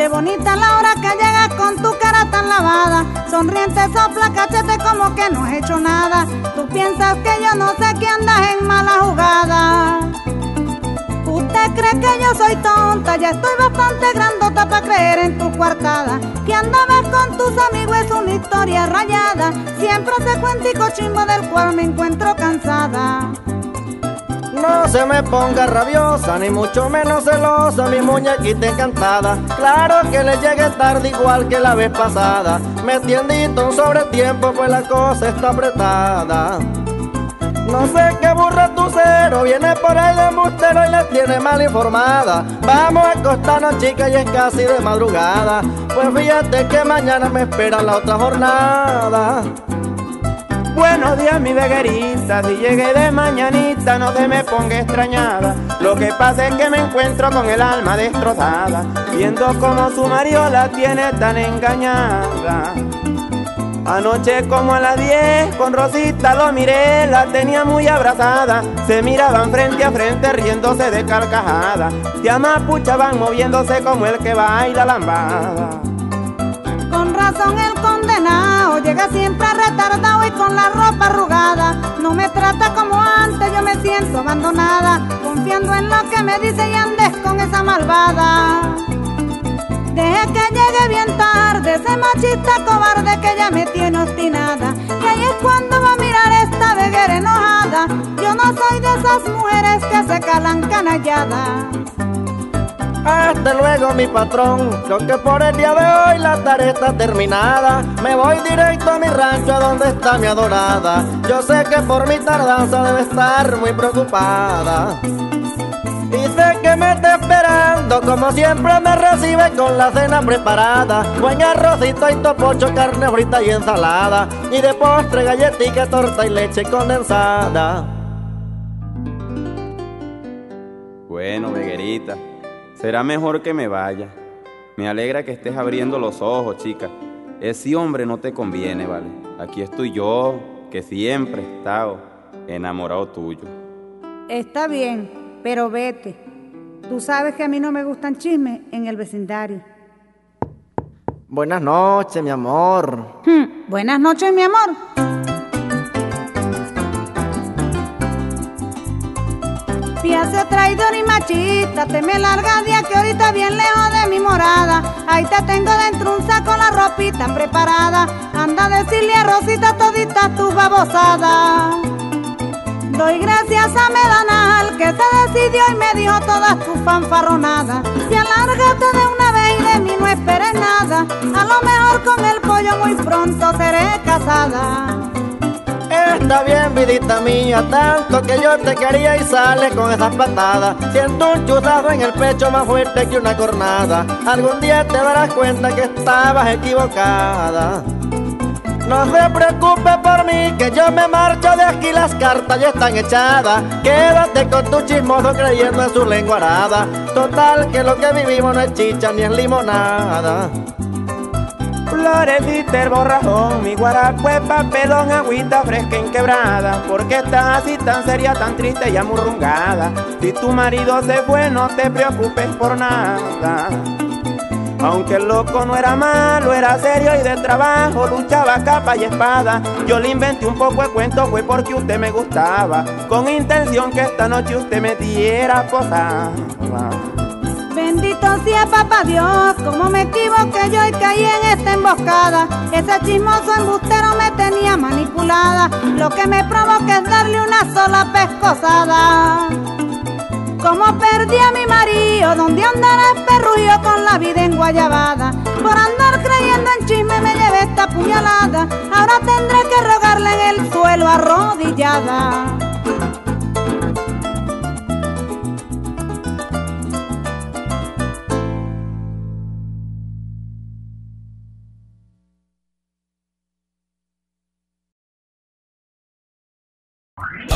Noche, bonita la hora que llegas con tu cara tan lavada. Sonriente sopla cachete como que no has hecho nada. Tú piensas que yo no sé que andas en mala jugada. Usted cree que yo soy tonta, ya estoy bastante grandota para creer en tu coartada. Que andabas con tus amigos es una historia rayada. Siempre se cuentico chimbo del cual me encuentro cansada. No se me ponga rabiosa, ni mucho menos celosa, mi muñequita encantada. Claro que le llegue tarde igual que la vez pasada. Me tiendito un sobretiempo, pues la cosa está apretada. No sé qué burra tu cero, viene por ahí de mustero y la tiene mal informada. Vamos a acostarnos, chica, y es casi de madrugada. Pues fíjate que mañana me espera la otra jornada. Buenos días, mi veguerita. Si llegué de mañanita, no te me ponga extrañada. Lo que pasa es que me encuentro con el alma destrozada, viendo cómo su marido la tiene tan engañada. Anoche como a las 10 con Rosita lo miré, la tenía muy abrazada. Se miraban frente a frente riéndose de carcajada. Se amapuchaban moviéndose como el que baila lambada. Con razón el condenado llega siempre retardado y con la ropa arrugada. No me trata como antes, yo me siento abandonada, confiando en lo que me dice y andes con esa malvada. Deje que llegue bien tarde ese machista cobarde que ya me tiene obstinada. Y ahí es cuando va a mirar esta veguera enojada. Yo no soy de esas mujeres que se calan canalladas. Hasta luego mi patrón, creo que por el día de hoy la tarea está terminada. Me voy directo a mi rancho a donde está mi adorada. Yo sé que por mi tardanza debe estar muy preocupada. Y sé que me está esperando, como siempre me recibe con la cena preparada. Buen arrocito y topocho, carne frita y ensalada. Y de postre galletica, torta y leche condensada. Bueno, veguerita, será mejor que me vaya. Me alegra que estés abriendo los ojos, chica. Ese hombre no te conviene, ¿vale? Aquí estoy yo, que siempre he estado enamorado tuyo. Está bien, pero vete. Tú sabes que a mí no me gustan chismes en el vecindario. Buenas noches, mi amor. Hmm, Buenas noches, mi amor. Fíjate traidor y machista, te me larga día que ahorita bien lejos de mi morada. Ahí te tengo dentro un saco la ropita preparada. Anda a decirle a Rosita todita tu babosada. Doy gracias a Medanal que se decidió y me dijo todas tus fanfarronadas. Y alárgate de una vez y de mí no esperes nada. A lo mejor con el pollo muy pronto seré casada. Está bien, vidita mía, tanto que yo te quería y sale con esas patadas. Siento un chuzado en el pecho más fuerte que una cornada. Algún día te darás cuenta que estabas equivocada. No se preocupe por mí, que yo me marcho de aquí, las cartas ya están echadas. Quédate con tu chismoso creyendo en su lengua arada. Total, que lo que vivimos no es chicha ni es limonada. Florecita el borrajón, mi guarapo es papelón, agüita fresca inquebrada. Porque estás así tan seria, tan triste y amurrungada. Si tu marido se fue, no te preocupes por nada. Aunque el loco no era malo, era serio y de trabajo, luchaba capa y espada. Yo le inventé un poco de cuento, fue porque usted me gustaba, con intención que esta noche usted me diera posada. Bendito sea papá Dios, como me equivoqué yo y caí en esta emboscada. Ese chismoso embustero me tenía manipulada. Lo que me provoca es darle una sola pescosada. Como perdí a mi marido, donde andará perrullo con la vida en guayabada. Por andar creyendo en chisme me llevé esta puñalada. Ahora tendré que rogarle en el suelo arrodillada.